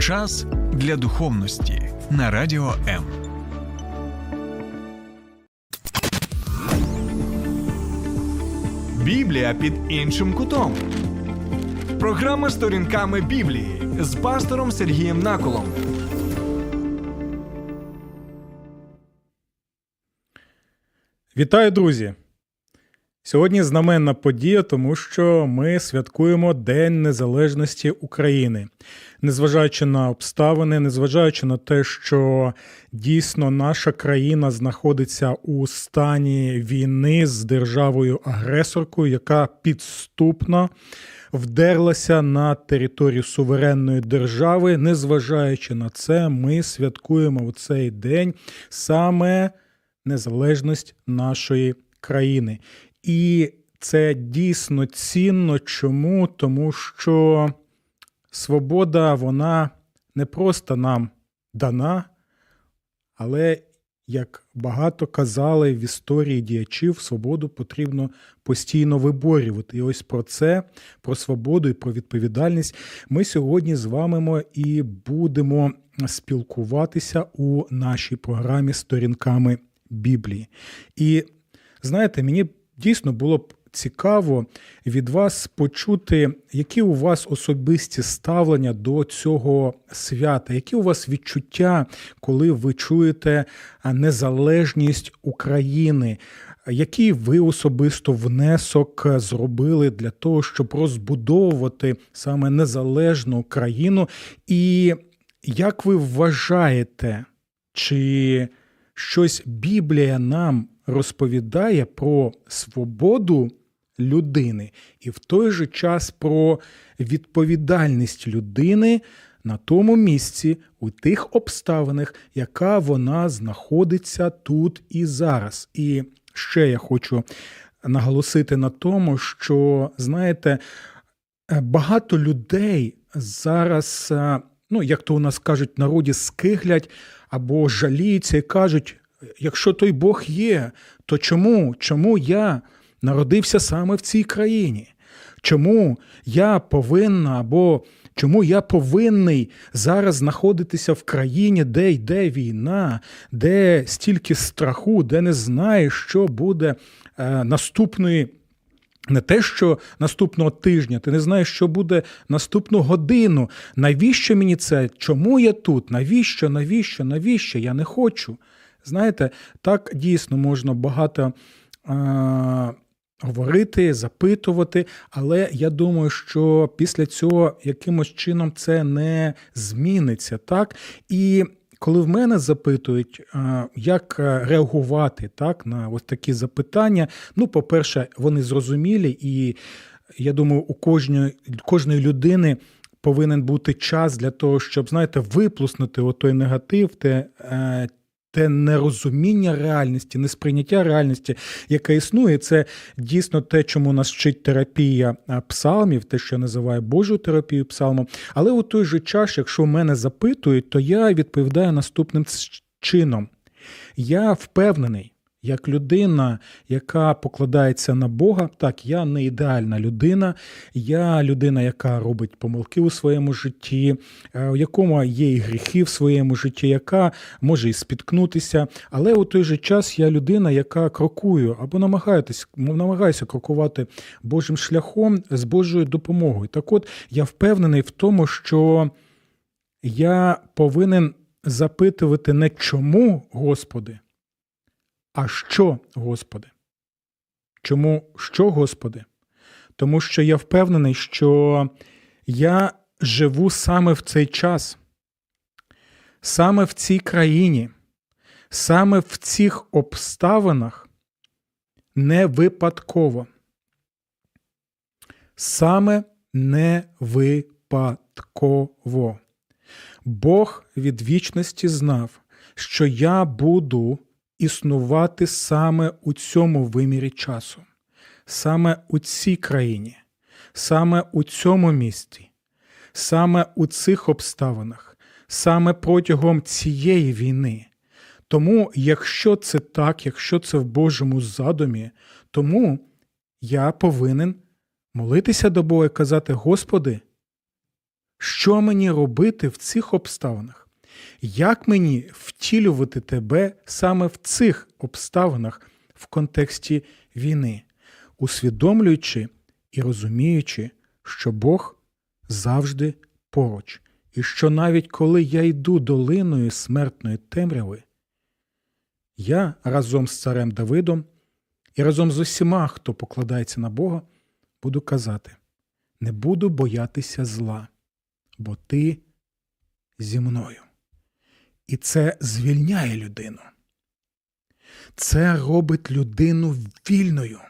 Час для духовності на радіо М. Біблія під іншим кутом. Програма сторінками Біблії з пастором Сергієм Наколом. Вітаю, друзі! Сьогодні знаменна подія, тому що ми святкуємо День Незалежності України, незважаючи на обставини, незважаючи на те, що дійсно наша країна знаходиться у стані війни з державою-агресоркою, яка підступно вдерлася на територію суверенної держави. Незважаючи на це, ми святкуємо у цей день саме незалежність нашої країни. І це дійсно цінно. Чому? Тому що свобода, вона не просто нам дана, але, як багато казали в історії діячів, свободу потрібно постійно виборювати. І ось про це, про свободу і про відповідальність ми сьогодні з вами і будемо спілкуватися у нашій програмі сторінками Біблії. І знаєте, мені дійсно було б цікаво від вас почути, які у вас особисті ставлення до цього свята, які у вас відчуття, коли ви чуєте незалежність України. Який ви особисто внесок зробили для того, щоб розбудовувати саме незалежну країну? І як ви вважаєте, чи щось Біблія нам розповідає про свободу людини і в той же час про відповідальність людини на тому місці, у тих обставинах, яка вона знаходиться тут і зараз. І ще я хочу наголосити на тому, що, знаєте, багато людей зараз, ну, як то у нас кажуть, народі скиглять або жаліються і кажуть, якщо той Бог є, то чому? Чому я народився саме в цій країні? Чому я повинна або чому я повинний зараз знаходитися в країні, де йде війна, де стільки страху, де не знаєш, що буде е, наступної. Не те, що наступного тижня, ти не знаєш, що буде наступну годину. Навіщо мені це? Чому я тут? Навіщо, навіщо, навіщо? Я не хочу. Знаєте, так дійсно можна багато е, говорити, запитувати, але я думаю, що після цього якимось чином це не зміниться. так? І коли в мене запитують, як реагувати так, на ось такі запитання, ну, по-перше, вони зрозумілі, і я думаю, у кожної, кожної людини. Повинен бути час для того, щоб, знаєте, виплуснути той негатив, те, е, те нерозуміння реальності, несприйняття реальності, яке існує, це дійсно те, чому нас вчить терапія псалмів, те, що я називаю Божою терапією псалмом. Але у той же час, якщо мене запитують, то я відповідаю наступним чином. Я впевнений, як людина, яка покладається на Бога, так, я не ідеальна людина, я людина, яка робить помилки у своєму житті, е, у якому є і гріхи в своєму житті, яка може і спіткнутися. Але у той же час я людина, яка крокую або намагаюся крокувати Божим шляхом з Божою допомогою. Так от я впевнений в тому, що я повинен запитувати не чому, Господи. А що, Господи? Чому що, Господи? Тому що я впевнений, що я живу саме в цей час, саме в цій країні, саме в цих обставинах не випадково. Саме не випадково. Бог від вічності знав, що я буду існувати саме у цьому вимірі часу, саме у цій країні, саме у цьому місті, саме у цих обставинах, саме протягом цієї війни. Тому, якщо це так, якщо це в Божому задумі, тому я повинен молитися до Бога і казати: Господи, що мені робити в цих обставинах? Як мені втілювати тебе саме в цих обставинах в контексті війни, усвідомлюючи і розуміючи, що Бог завжди поруч, і що навіть коли я йду долиною смертної темряви, я разом з царем Давидом і разом з усіма, хто покладається на Бога, буду казати: не буду боятися зла, бо ти зі мною. І це звільняє людину. Це робить людину вільною.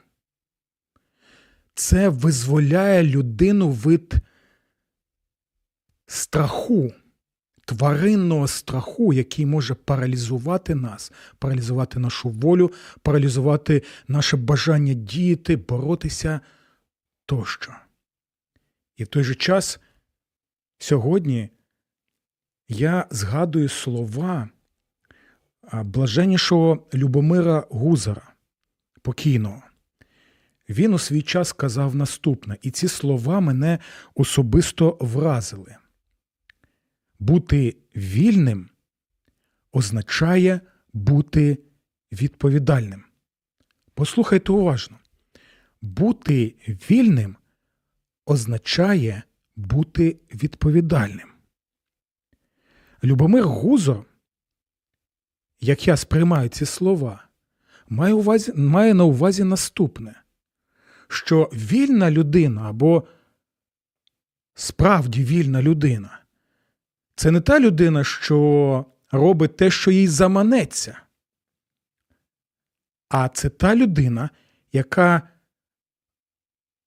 Це визволяє людину від страху, тваринного страху, який може паралізувати нас, паралізувати нашу волю, паралізувати наше бажання діяти, боротися тощо. І в той же час сьогодні я згадую слова блаженнішого Любомира Гузара, покійного. Він у свій час сказав наступне, і ці слова мене особисто вразили. Бути вільним означає бути відповідальним. Послухайте уважно. Бути вільним означає бути відповідальним. Любомир Гузор, як я сприймаю ці слова, має, увазі, має на увазі наступне, що вільна людина або справді вільна людина це не та людина, що робить те, що їй заманеться, а це та людина, яка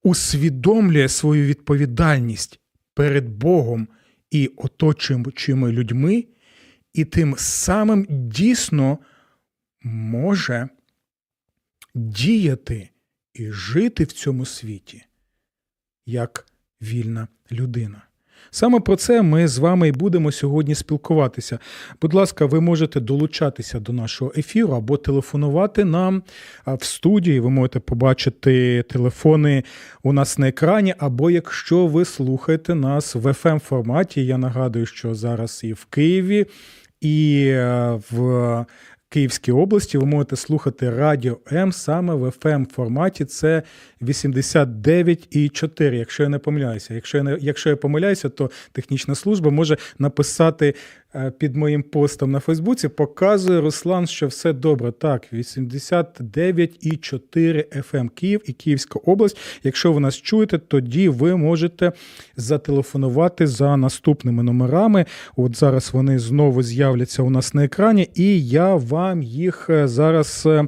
усвідомлює свою відповідальність перед Богом і оточуючими людьми, і тим самим дійсно може діяти і жити в цьому світі як вільна людина. Саме про це ми з вами і будемо сьогодні спілкуватися. Будь ласка, ви можете долучатися до нашого ефіру або телефонувати нам в студії. Ви можете побачити телефони у нас на екрані, або якщо ви слухаєте нас в fm форматі. Я нагадую, що зараз і в Києві, і е, в Київській області ви можете слухати Радіо М саме в fm форматі. Це 89,4, якщо я не помиляюся. Якщо я не якщо я помиляюся, то технічна служба може написати під моїм постом на Фейсбуці. Показує Руслан, що все добре. Так, 89,4 FM Київ і Київська область. Якщо ви нас чуєте, тоді ви можете зателефонувати за наступними номерами. От зараз вони знову з'являться у нас на екрані, і я вам їх е, зараз е,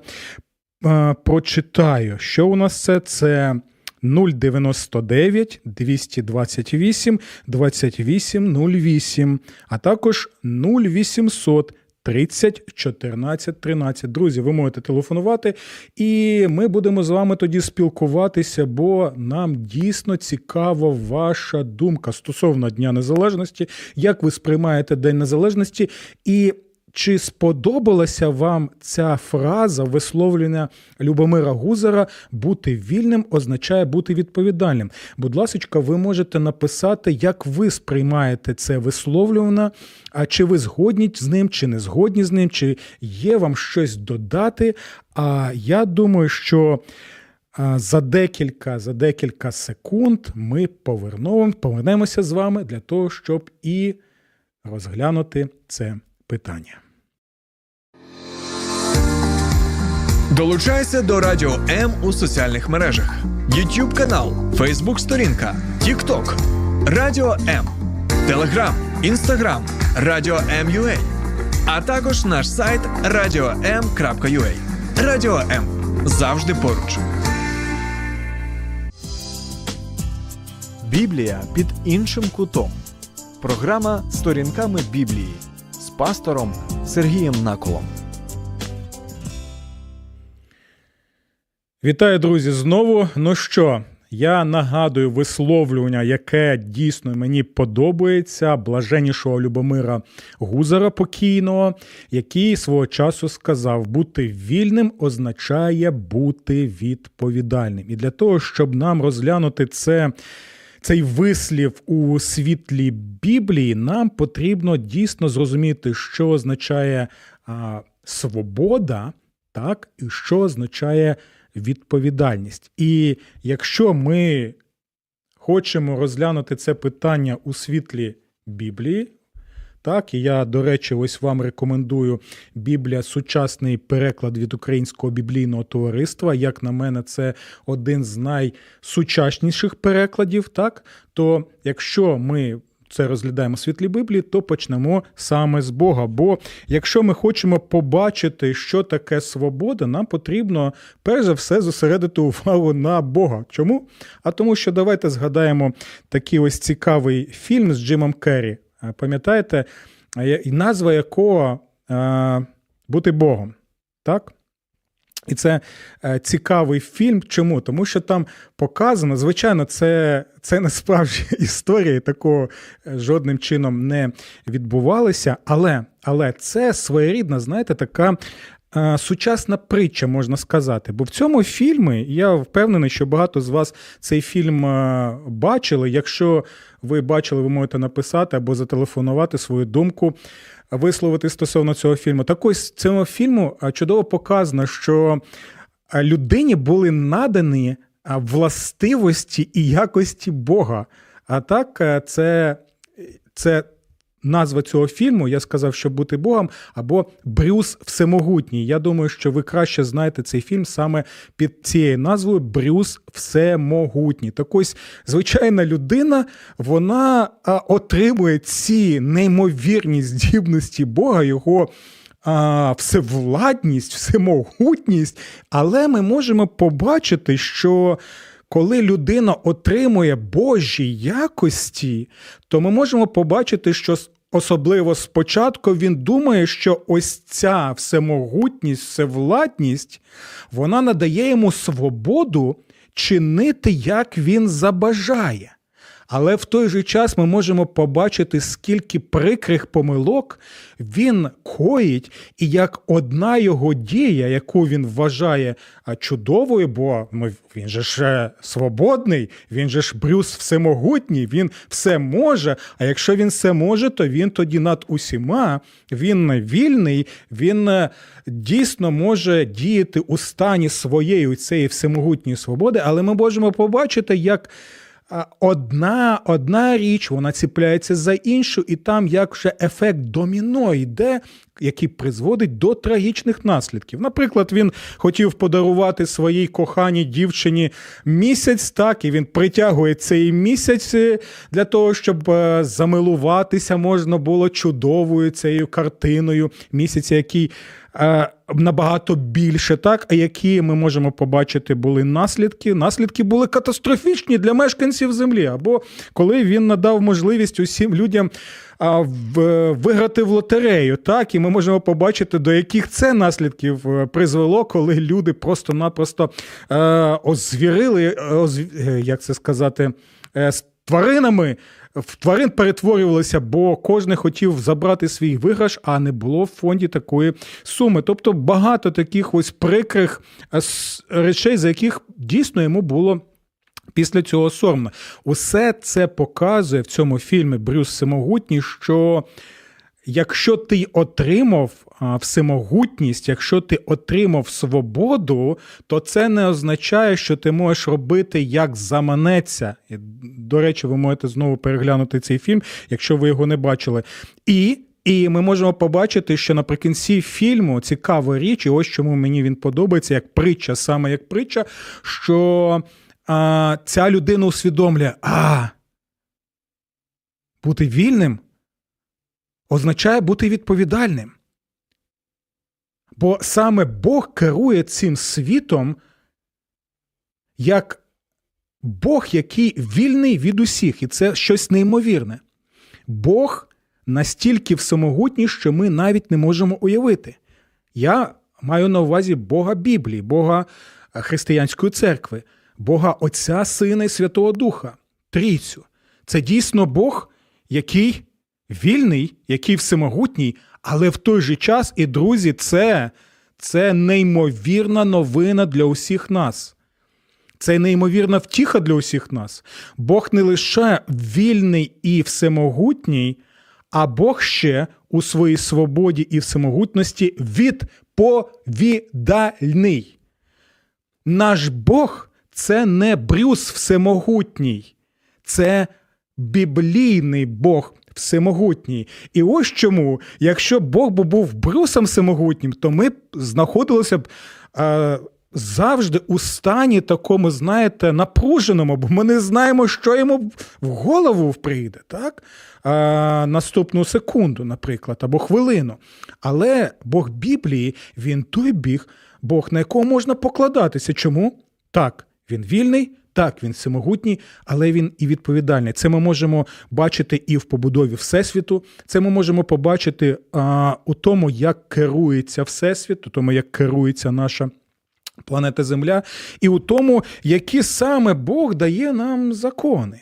прочитаю. Що у нас це? Це 099 228 2808, а також 0800 30 14 13. Друзі, ви можете телефонувати, і ми будемо з вами тоді спілкуватися, бо нам дійсно цікава ваша думка стосовно Дня Незалежності, як ви сприймаєте День Незалежності і. Чи сподобалася вам ця фраза висловлення Любомира Гузера бути вільним означає бути відповідальним? Будь ласка, ви можете написати, як ви сприймаєте це висловлювання, а чи ви згодні з ним, чи не згодні з ним, чи є вам щось додати? А я думаю, що. За декілька за декілька секунд ми повернемо, повернемося з вами для того, щоб і розглянути це питання. Долучайся до Радіо М у соціальних мережах: YouTube канал, Facebook сторінка, TikTok, Радіо М, Telegram, Instagram, Радіо М.Ua, а також наш сайт radio.m.ua. Радіо М завжди поруч. Біблія під іншим кутом. Програма Сторінками Біблії з пастором Сергієм Наколом. Вітаю, друзі, знову. Ну що, я нагадую висловлювання, яке дійсно мені подобається, блаженнішого Любомира Гузера покійного, який свого часу сказав: бути вільним означає бути відповідальним. І для того, щоб нам розглянути це. Цей вислів у світлі Біблії нам потрібно дійсно зрозуміти, що означає а, свобода, так, і що означає відповідальність. І якщо ми хочемо розглянути це питання у світлі Біблії, так, і я, до речі, ось вам рекомендую Біблія сучасний переклад від Українського біблійного товариства. Як на мене, це один з найсучасніших перекладів. Так, то якщо ми це розглядаємо світлі Біблії, то почнемо саме з Бога. Бо якщо ми хочемо побачити, що таке свобода, нам потрібно перш за все зосередити увагу на Бога. Чому? А тому, що давайте згадаємо такий ось цікавий фільм з Джимом Керрі. Пам'ятаєте, назва якого бути Богом. Так? І це е, цікавий фільм. Чому? Тому що там показано, звичайно, це, це не справжня історія, і такого е, жодним чином не відбувалося. Але, але це своєрідна, знаєте, така. е, Сучасна притча, можна сказати. Бо в цьому фільмі я впевнений, що багато з вас цей фільм бачили. Якщо ви бачили, ви можете написати або зателефонувати свою думку, висловити стосовно цього фільму. Так ось цього фільму чудово показано, що людині були надані властивості і якості Бога. А так, е, це, це назва цього фільму. Я сказав, що бути Богом, або Брюс Всемогутній. Я думаю, що ви краще знаєте цей фільм саме під цією назвою Брюс Всемогутній. Так ось звичайна людина, вона отримує ці неймовірні здібності Бога, його. А, всевладність, всемогутність, але ми можемо побачити, що коли людина отримує Божі якості, то ми можемо побачити, що особливо спочатку він думає, що ось ця всемогутність, всевладність, вона надає йому свободу чинити, як він забажає. Але в той же час ми можемо побачити, скільки прикрих помилок він коїть, і як одна його дія, яку він вважає чудовою, бо він же ж е, свободний, він же ж Брюс всемогутній, він все може. А якщо він все може, то він тоді над усіма, він вільний, він е, дійсно може діяти у стані своєї цієї всемогутньої свободи, але ми можемо побачити, як одна, одна річ вона ціпляється за іншу, і там як вже ефект доміно йде, який призводить до трагічних наслідків. Наприклад, він хотів подарувати своїй коханій дівчині місяць, так, і він притягує цей місяць е, для того, щоб е, замилуватися можна було чудовою цією картиною місяця, який е, набагато більше, так, а які ми можемо побачити були наслідки. Наслідки були катастрофічні для мешканців землі. Або коли він надав можливість усім людям а, в, виграти в лотерею, так, і ми можемо побачити, до яких це наслідків е, призвело, коли люди просто-напросто е, озвірили, е, озв- е, як це сказати, е, тваринами. В тварин перетворювалися, бо кожен хотів забрати свій виграш, а не було в фонді такої суми. Тобто багато таких ось прикрих е, речей, за яких дійсно йому було. Після цього соромно. Усе це показує в цьому фільмі Брюс Всемогутній, що якщо ти отримав всемогутність, якщо ти отримав свободу, то це не означає, що ти можеш робити як заманеться. До речі, ви можете знову переглянути цей фільм, якщо ви його не бачили. І. І ми можемо побачити, що наприкінці фільму цікава річ, і ось чому мені він подобається як притча, саме як притча, що а, ця людина усвідомлює, а бути вільним означає бути відповідальним. Бо саме Бог керує цим світом як Бог, який вільний від усіх, і це щось неймовірне. Бог настільки всемогутній, що ми навіть не можемо уявити. Я маю на увазі Бога Біблії, Бога Християнської церкви, Бога Отця, Сина і Святого Духа, Трійцю. Це дійсно Бог, який вільний, який всемогутній, але в той же час, і друзі, це, це неймовірна новина для усіх нас. Це неймовірна втіха для усіх нас. Бог не лише вільний і всемогутній, а Бог ще у своїй свободі і всемогутності відповідальний. Наш Бог це не Брюс всемогутній, це біблійний Бог всемогутній. І ось чому, якщо Бог би був Брюсом всемогутнім, то ми знаходилися б. Е, Завжди у стані такому, знаєте, напруженому, бо ми не знаємо, що йому в голову прийде, так? А, Наступну секунду, наприклад, або хвилину. Але Бог Біблії, він той біг, Бог, на якого можна покладатися. Чому? Так, він вільний, так, він всемогутній, але він і відповідальний. Це ми можемо бачити і в побудові Всесвіту. Це ми можемо побачити а, у тому, як керується Всесвіт, у тому, як керується наша. Планета Земля, і у тому, які саме Бог дає нам закони.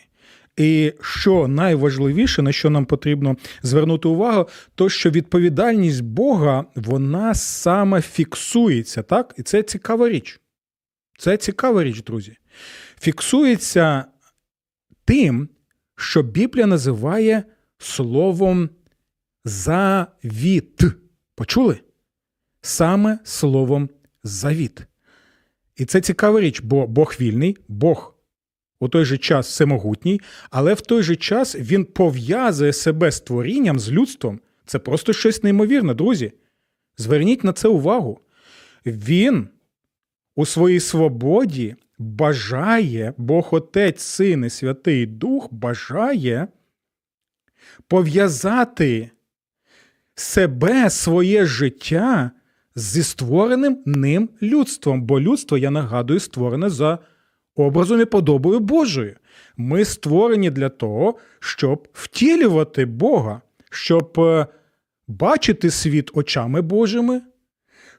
І що найважливіше, на що нам потрібно звернути увагу, то що відповідальність Бога вона саме фіксується, так? І це цікава річ. Це цікава річ, друзі. Фіксується тим, що Біблія називає словом завіт. Почули? Саме словом завіт. І це цікава річ, бо Бог вільний, Бог у той же час всемогутній, але в той же час він пов'язує себе з творінням, з людством. Це просто щось неймовірне, друзі. Зверніть на це увагу. Він у своїй свободі бажає, Бог Отець, Син і Святий Дух бажає пов'язати себе, своє життя зі створеним ним людством, бо людство, я нагадую, створене за образом і подобою Божою. Ми створені для того, щоб втілювати Бога, щоб е, бачити світ очами Божими,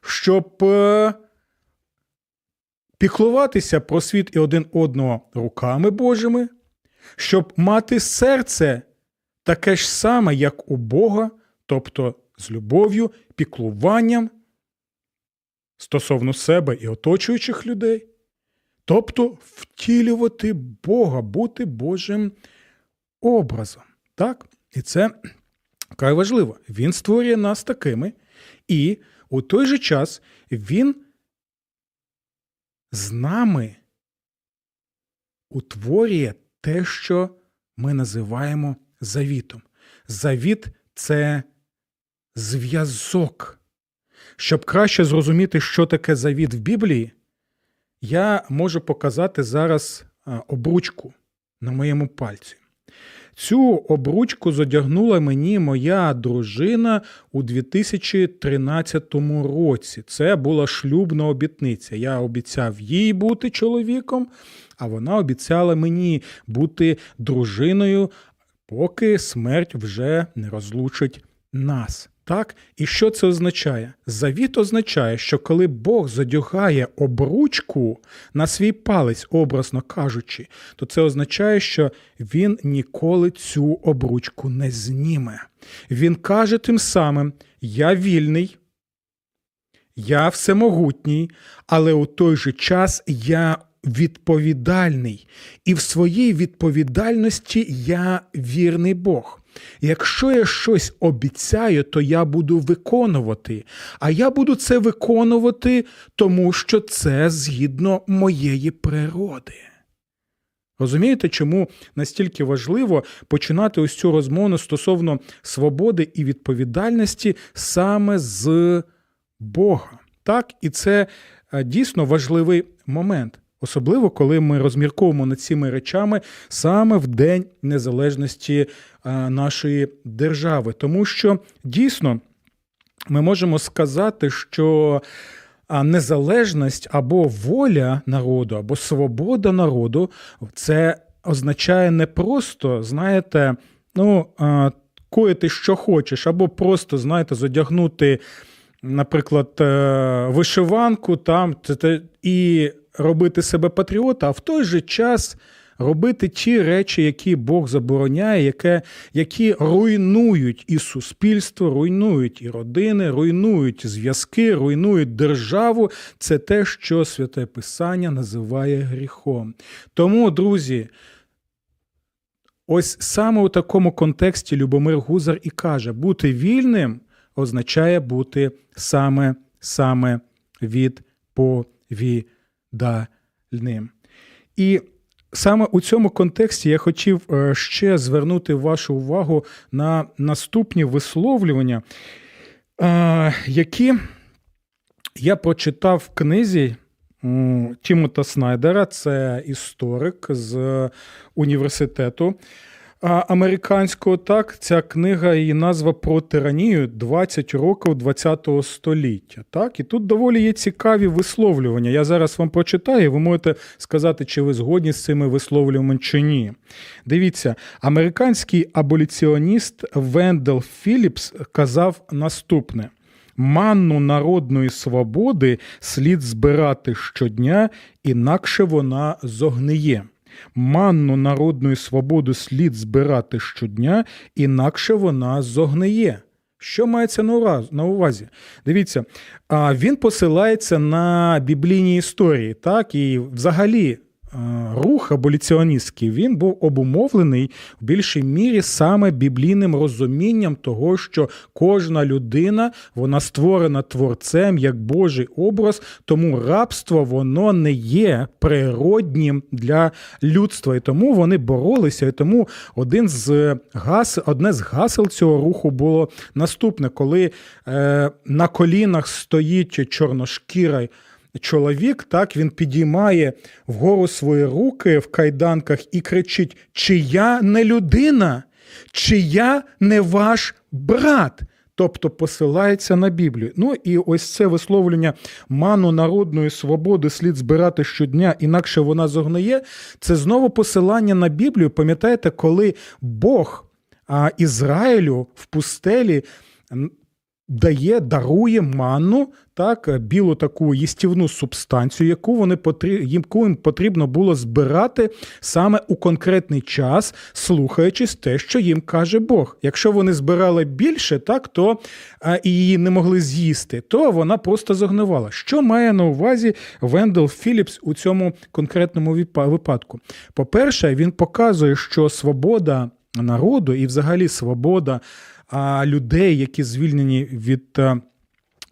щоб е, піклуватися про світ і один одного руками Божими, щоб мати серце таке ж саме, як у Бога, тобто з любов'ю, піклуванням стосовно себе і оточуючих людей, тобто втілювати Бога, бути Божим образом. Так? І це край важливо. Він створює нас такими, і у той же час він з нами утворює те, що ми називаємо завітом. Завіт це зв'язок. Щоб краще зрозуміти, що таке завіт в Біблії, я можу показати зараз обручку на моєму пальці. Цю обручку зодягнула мені моя дружина у 2013 році. Це була шлюбна обітниця. Я обіцяв їй бути чоловіком, а вона обіцяла мені бути дружиною, поки смерть вже не розлучить нас. Так? І що це означає? Завіт означає, що коли Бог задягає обручку на свій палець, образно кажучи, то це означає, що він ніколи цю обручку не зніме. Він каже тим самим: Я вільний, я всемогутній, але у той же час я відповідальний, і в своїй відповідальності я вірний Бог. Якщо я щось обіцяю, то я буду виконувати. А я буду це виконувати, тому що це згідно моєї природи. Розумієте, чому настільки важливо починати ось цю розмову стосовно свободи і відповідальності саме з Бога? Так, і це е, дійсно важливий момент. Особливо, коли ми розмірковуємо над цими речами саме в День Незалежності нашої держави. Тому що дійсно ми можемо сказати, що незалежність або воля народу, або свобода народу це означає не просто, знаєте, ну, коїти, що хочеш, або просто, знаєте, задягнути. Наприклад, е, вишиванку там і робити себе патріота, а в той же час робити ті речі, які Бог забороняє, яке, які руйнують і суспільство, руйнують і родини, руйнують зв'язки, руйнують державу. Це те, що святе Писання називає гріхом. Тому, друзі. Ось саме у такому контексті Любомир Гузар і каже: бути вільним означає бути саме саме відповідальним. І саме у цьому контексті я хотів е, ще звернути вашу увагу на наступні висловлювання, е, які я прочитав в книзі. Тімота Снайдера, це історик з університету американського. Так, ця книга її назва про тиранію 20 років 20 століття. Так, і тут доволі є цікаві висловлювання. Я зараз вам прочитаю, і ви можете сказати, чи ви згодні з цими висловлюваннями чи ні. Дивіться, американський аболіціоніст Вендел Філіпс казав наступне. Манну народної свободи слід збирати щодня, інакше вона зогниє. Манну народної свободи слід збирати щодня, інакше вона зогниє. Що мається на увазі? Дивіться, він посилається на біблійні історії, так, і взагалі. Е, Рух аболіціоністський він був обумовлений в більшій мірі саме біблійним розумінням того, що кожна людина вона створена творцем як Божий образ, тому рабство воно не є природнім для людства. І тому вони боролися. І тому один з гас, одне з гасел цього руху було наступне: коли е, на колінах стоїть чорношкірий чоловік, так він підіймає вгору свої руки в кайданках і кричить: Чи я не людина, чи я не ваш брат? Тобто посилається на Біблію. Ну і ось це висловлення ману народної свободи слід збирати щодня, інакше вона зогниє. Це знову посилання на Біблію. Пам'ятаєте, коли Бог Ізраїлю в пустелі дає, дарує манну, так, білу таку їстівну субстанцію, яку вони яку їм потрібно було збирати саме у конкретний час, слухаючись те, що їм каже Бог. Якщо вони збирали більше, так, то а, і її не могли з'їсти, то вона просто загнивала. Що має на увазі Вендел Філіпс у цьому конкретному випадку? По-перше, він показує, що свобода народу і взагалі свобода людей, які звільнені від. е,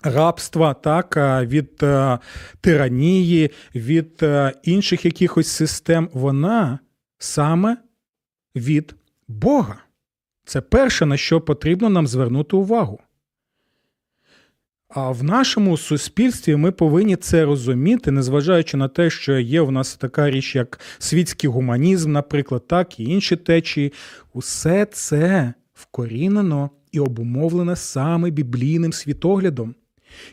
Рабства, так, е, від е, тиранії, від інших якихось систем, вона саме від Бога. Це перше, на що потрібно нам звернути увагу. А в нашому суспільстві ми повинні це розуміти, незважаючи на те, що є в нас така річ, як світський гуманізм, наприклад, так і інші течії. Усе це вкорінено і обумовлене саме біблійним світоглядом,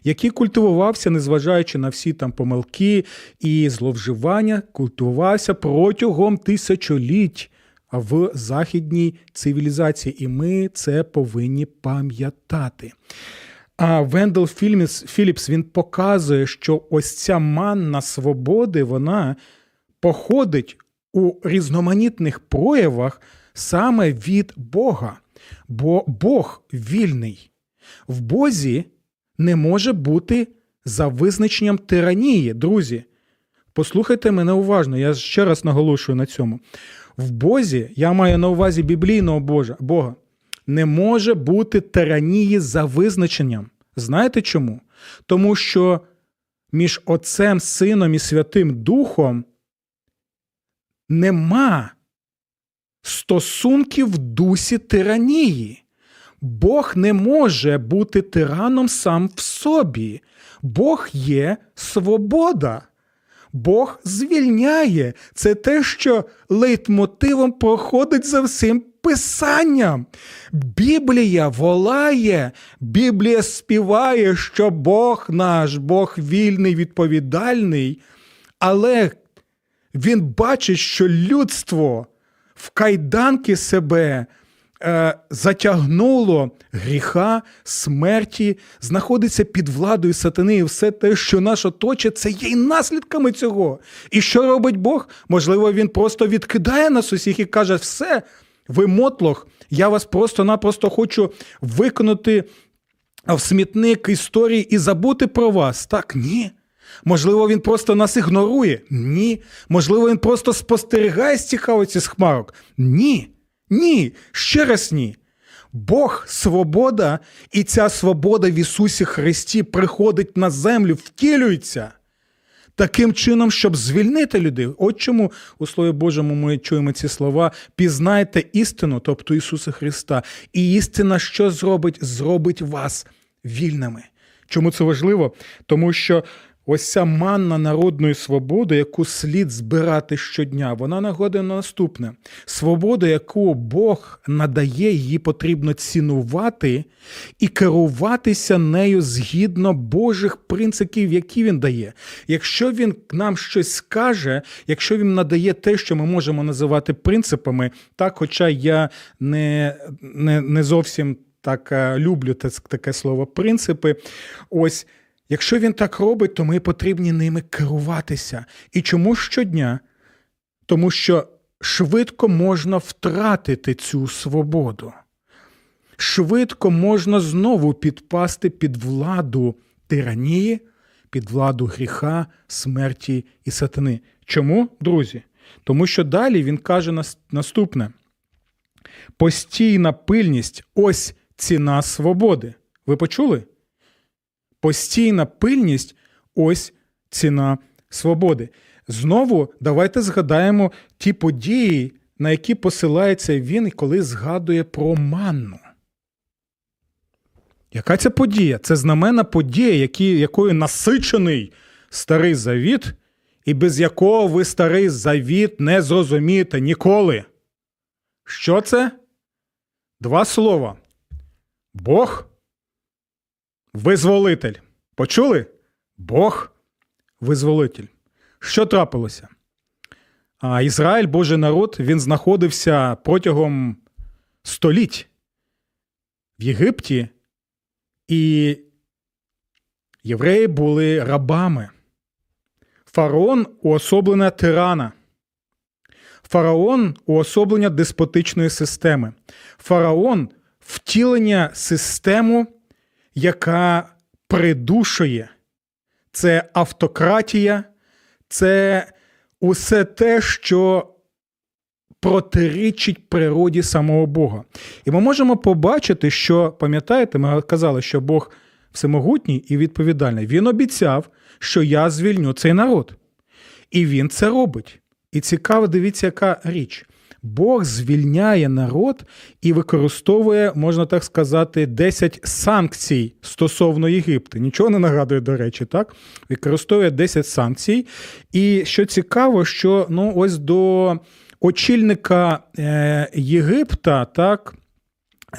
який культивувався, незважаючи на всі там помилки і зловживання, культивувався протягом тисячоліть в західній цивілізації, і ми це повинні пам'ятати. А Вендел Філіпс, він показує, що ось ця манна свободи, вона походить у різноманітних проявах саме від Бога. Бо Бог вільний. В Бозі не може бути за визначенням тиранії, друзі. Послухайте мене уважно, я ще раз наголошую на цьому. В Бозі, я маю на увазі біблійного Божа, Бога, не може бути тиранії за визначенням. Знаєте чому? Тому що між Отцем, Сином і Святим Духом нема стосунків в дусі тиранії. Бог не може бути тираном сам в собі. Бог є свобода. Бог звільняє. Це те, що лейтмотивом проходить за всім писанням. Біблія волає, Біблія співає, що Бог наш, Бог вільний, відповідальний, але він бачить, що людство в кайданки себе е, затягнуло гріха, смерті, знаходиться під владою сатани, і все те, що нас оточить, це є й наслідками цього. І що робить Бог? Можливо, він просто відкидає нас усіх і каже: все, ви мотлох, я вас просто-напросто хочу виконати в смітник історії і забути про вас. Так, ні. Можливо, він просто нас ігнорує? Ні. Можливо, він просто спостерігає з цікавості з хмарок? Ні. Ні. Ще раз ні. Бог свобода, і ця свобода в Ісусі Христі приходить на землю, втілюється. Таким чином, щоб звільнити людей. От чому у Слові Божому ми чуємо ці слова: пізнайте істину, тобто Ісуса Христа, і істина що зробить? Зробить вас вільними. Чому це важливо? Тому що ось ця манна народної свободи, яку слід збирати щодня, вона нагодить на наступне: свободу, яку Бог надає, її потрібно цінувати і керуватися нею згідно Божих принципів, які він дає. Якщо він нам щось скаже, якщо він надає те, що ми можемо називати принципами, так, хоча я не, не, не зовсім так е, люблю таке слово принципи. Ось, якщо він так робить, то ми потрібні ними керуватися. І чому щодня? Тому що швидко можна втратити цю свободу. Швидко можна знову підпасти під владу тиранії, під владу гріха, смерті і сатани. Чому, друзі? Тому що далі він каже наступне: постійна пильність ось ціна свободи. Ви почули? Постійна пильність ось ціна свободи. Знову давайте згадаємо ті події, на які посилається він, коли згадує про манну. Яка це подія? Це знаменна подія, які, якою насичений старий завіт, і без якого ви старий завіт не зрозумієте ніколи. Що це? Два слова. Бог визволитель. Почули? Бог визволитель. Що трапилося? А Ізраїль, Божий народ, він знаходився протягом століть в Єгипті, і євреї були рабами. Фараон уособлення тирана. Фараон уособлення деспотичної системи. Фараон втілення систему, яка придушує. Це автократія, це усе те, що протирічить природі самого Бога. І ми можемо побачити, що, пам'ятаєте, ми казали, що Бог всемогутній і відповідальний. Він обіцяв, що я звільню цей народ. І він це робить. І цікаво, дивіться, яка річ. Бог звільняє народ і використовує, можна так сказати, 10 санкцій стосовно Єгипту. Нічого не нагадує, до речі, так? Використовує 10 санкцій. І що цікаво, що ну, ось до очільника е, Єгипта, так.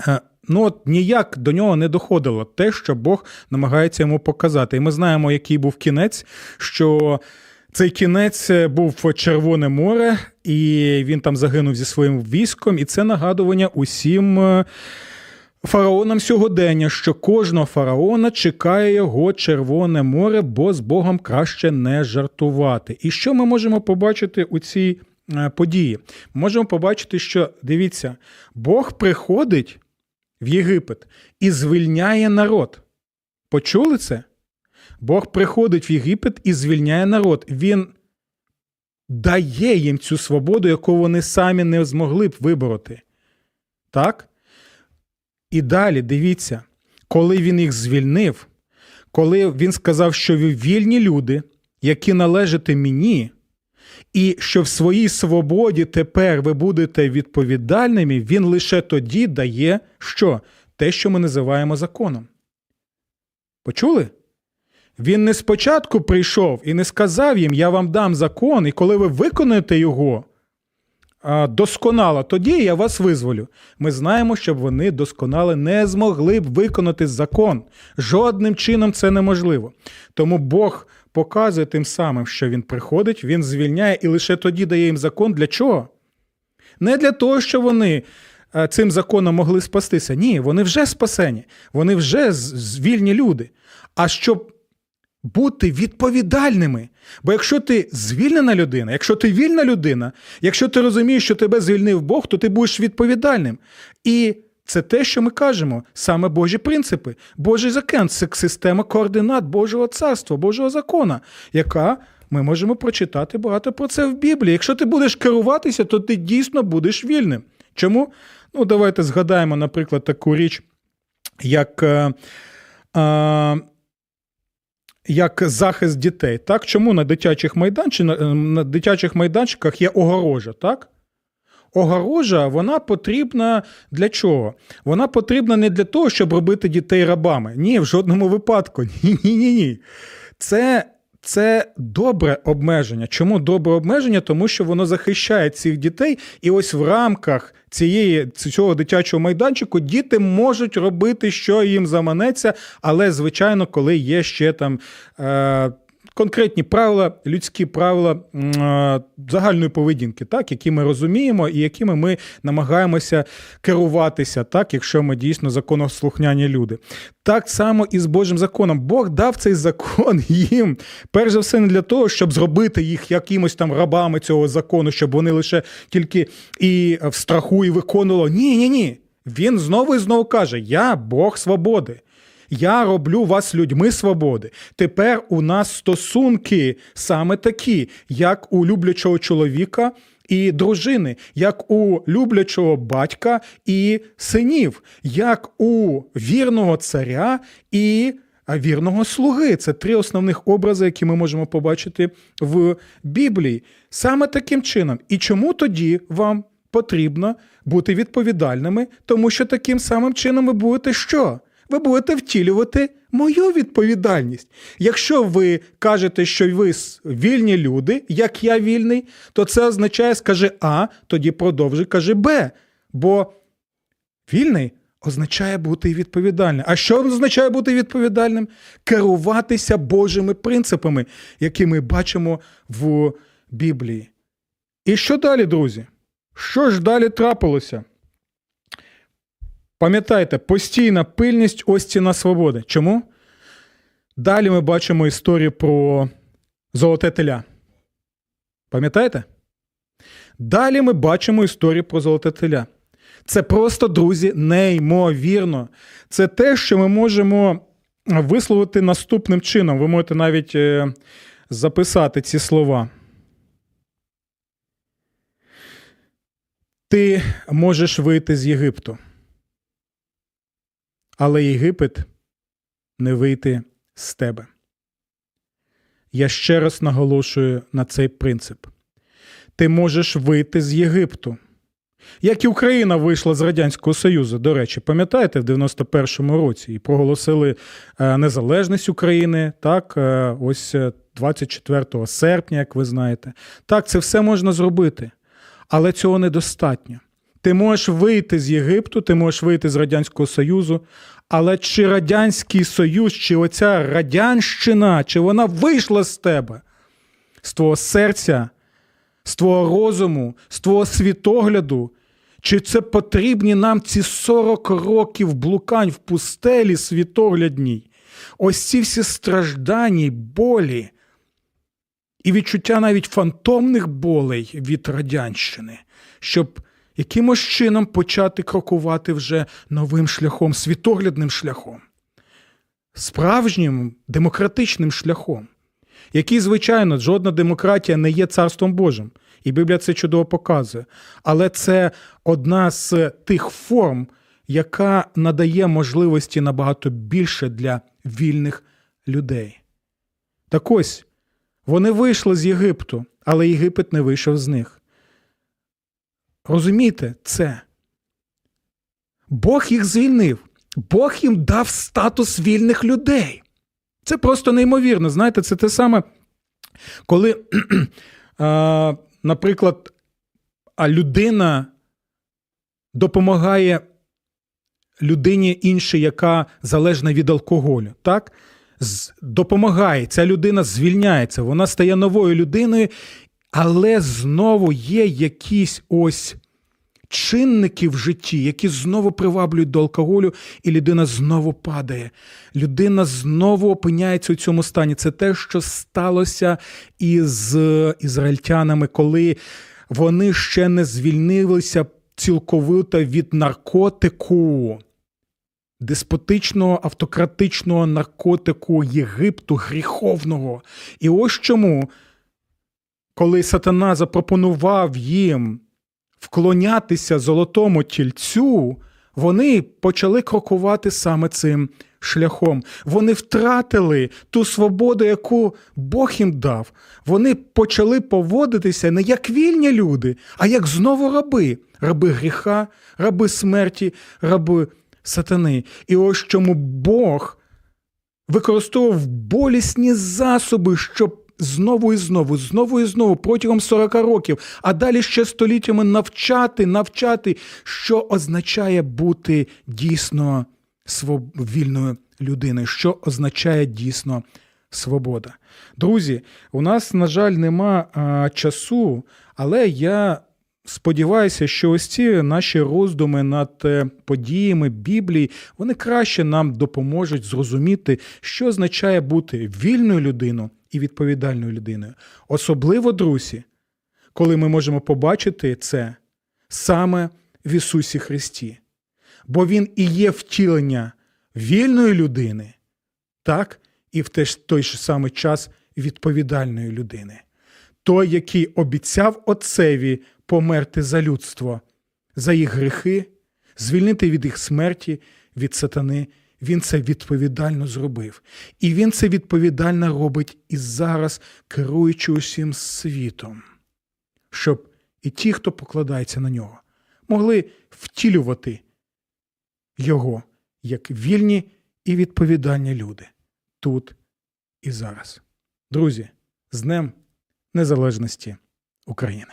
Е, ну, от ніяк до нього не доходило те, що Бог намагається йому показати. І ми знаємо, який був кінець, що цей кінець був Червоне море, і він там загинув зі своїм військом. І це нагадування усім е, фараонам сьогодення, що кожного фараона чекає його Червоне море, бо з Богом краще не жартувати. І що ми можемо побачити у цій е, події? Можемо побачити, що дивіться, Бог приходить в Єгипет і звільняє народ. Почули це? Бог приходить в Єгипет і звільняє народ. Він дає їм цю свободу, яку вони самі не змогли б вибороти. Так? І далі дивіться, коли він їх звільнив, коли він сказав, що ви вільні люди, які належите мені, і що в своїй свободі тепер ви будете відповідальними, він лише тоді дає що? Те, що ми називаємо законом. Почули? Він не спочатку прийшов і не сказав їм, я вам дам закон, і коли ви виконаєте його досконало, тоді я вас визволю. Ми знаємо, щоб вони досконало не змогли б виконати закон. Жодним чином це неможливо. Тому Бог показує тим самим, що він приходить, він звільняє і лише тоді дає їм закон. Для чого? Не для того, що вони цим законом могли спастися. Ні, вони вже спасені, вони вже вільні люди. А щоб бути відповідальними. Бо якщо ти звільнена людина, якщо ти вільна людина, якщо ти розумієш, що тебе звільнив Бог, то ти будеш відповідальним. І це те, що ми кажемо, саме Божі принципи, Божий закон, це система координат Божого царства, Божого закона, яка ми можемо прочитати багато про це в Біблії. Якщо ти будеш керуватися, то ти дійсно будеш вільним. Чому? Ну, давайте згадаємо, наприклад, таку річ, як. е, е, як захист дітей. Так? Чому на дитячих, майданчиках, на дитячих майданчиках є огорожа, так? Огорожа, вона потрібна для чого? Вона потрібна не для того, щоб робити дітей рабами. Ні, в жодному випадку. Ні, ні, ні, ні. Це, це добре обмеження. Чому добре обмеження? Тому що воно захищає цих дітей, і ось в рамках цієї цього дитячого майданчику діти можуть робити, що їм заманеться, але звичайно, коли є ще там. Е- Конкретні правила, людські правила е, загальної поведінки, так, які ми розуміємо і якими ми намагаємося керуватися, так, якщо ми дійсно законослухняні люди. Так само і з Божим законом. Бог дав цей закон їм, перш за все, не для того, щоб зробити їх якимось там рабами цього закону, щоб вони лише тільки і в страху і виконували. Ні, ні, ні. Він знову і знову каже: Я Бог свободи. Я роблю вас людьми свободи. Тепер у нас стосунки саме такі, як у люблячого чоловіка і дружини, як у люблячого батька і синів, як у вірного царя і вірного слуги. Це три основних образи, які ми можемо побачити в Біблії. Саме таким чином. І чому тоді вам потрібно бути відповідальними? Тому що таким самим чином ви будете що? Ви будете втілювати мою відповідальність. Якщо ви кажете, що ви вільні люди, як я вільний, то це означає, скажи А, тоді продовжуй, кажи Б. Бо вільний означає бути відповідальним. А що означає бути відповідальним? Керуватися Божими принципами, які ми бачимо в Біблії. І що далі, друзі? Що ж далі трапилося? Пам'ятайте, постійна пильність ось ціна свободи. Чому? Далі ми бачимо історію про золоте теля. Пам'ятаєте? Далі ми бачимо історію про золоте теля. Це просто, друзі, неймовірно. Це те, що ми можемо висловити наступним чином. Ви можете навіть е, записати ці слова. Ти можеш вийти з Єгипту але Єгипет не вийти з тебе. Я ще раз наголошую на цей принцип. Ти можеш вийти з Єгипту. Як і Україна вийшла з Радянського Союзу, до речі, пам'ятаєте, в 91-му році і проголосили е, незалежність України, так, е, ось 24 серпня, як ви знаєте. Так, це все можна зробити, але цього недостатньо. Ти можеш вийти з Єгипту, ти можеш вийти з Радянського Союзу, але чи Радянський Союз, чи оця Радянщина, чи вона вийшла з тебе, з твого серця, з твого розуму, з твого світогляду? Чи це потрібні нам ці 40 років блукань в пустелі світоглядній? Ось ці всі страждані, болі і відчуття навіть фантомних болей від Радянщини, щоб якимось чином почати крокувати вже новим шляхом, світоглядним шляхом, справжнім демократичним шляхом, який, звичайно, жодна демократія не є царством Божим. І Біблія це чудово показує. Але це одна з тих форм, яка надає можливості набагато більше для вільних людей. Так ось вони вийшли з Єгипту, але Єгипет не вийшов з них. Розумієте це? Бог їх звільнив. Бог їм дав статус вільних людей. Це просто неймовірно. Знаєте, це те саме, коли, наприклад, людина допомагає людині іншій, яка залежна від алкоголю. так? Допомагає, ця людина звільняється, вона стає новою людиною, але знову є якісь ось чинники в житті, які знову приваблюють до алкоголю, і людина знову падає. Людина знову опиняється у цьому стані. Це те, що сталося із ізраїльтянами, коли вони ще не звільнилися цілковито від наркотику. Деспотичного автократичного наркотику Єгипту гріховного. І ось чому, коли сатана запропонував їм вклонятися золотому тільцю, вони почали крокувати саме цим шляхом. Вони втратили ту свободу, яку Бог їм дав. Вони почали поводитися не як вільні люди, а як знову раби, раби гріха, раби смерті, раби сатани. І ось чому Бог використовував болісні засоби, щоб знову і знову, знову і знову протягом 40 років, а далі ще століттями навчати, навчати, що означає бути дійсно вільною людиною, що означає дійсно свобода. Друзі, у нас, на жаль, нема а, часу, але я сподіваюся, що ось ці наші роздуми над е, подіями Біблії вони краще нам допоможуть зрозуміти, що означає бути вільною людиною і відповідальною людиною. Особливо, друзі, коли ми можемо побачити це саме в Ісусі Христі. Бо Він і є втілення вільної людини, так, і в той же самий час відповідальної людини. Той, який обіцяв Отцеві померти за людство, за їх гріхи, звільнити від їх смерті, від сатани, він це відповідально зробив. І він це відповідально робить і зараз, керуючи усім світом, щоб і ті, хто покладається на нього, могли втілювати його як вільні і відповідальні люди тут і зараз. Друзі, з Днем Незалежності України.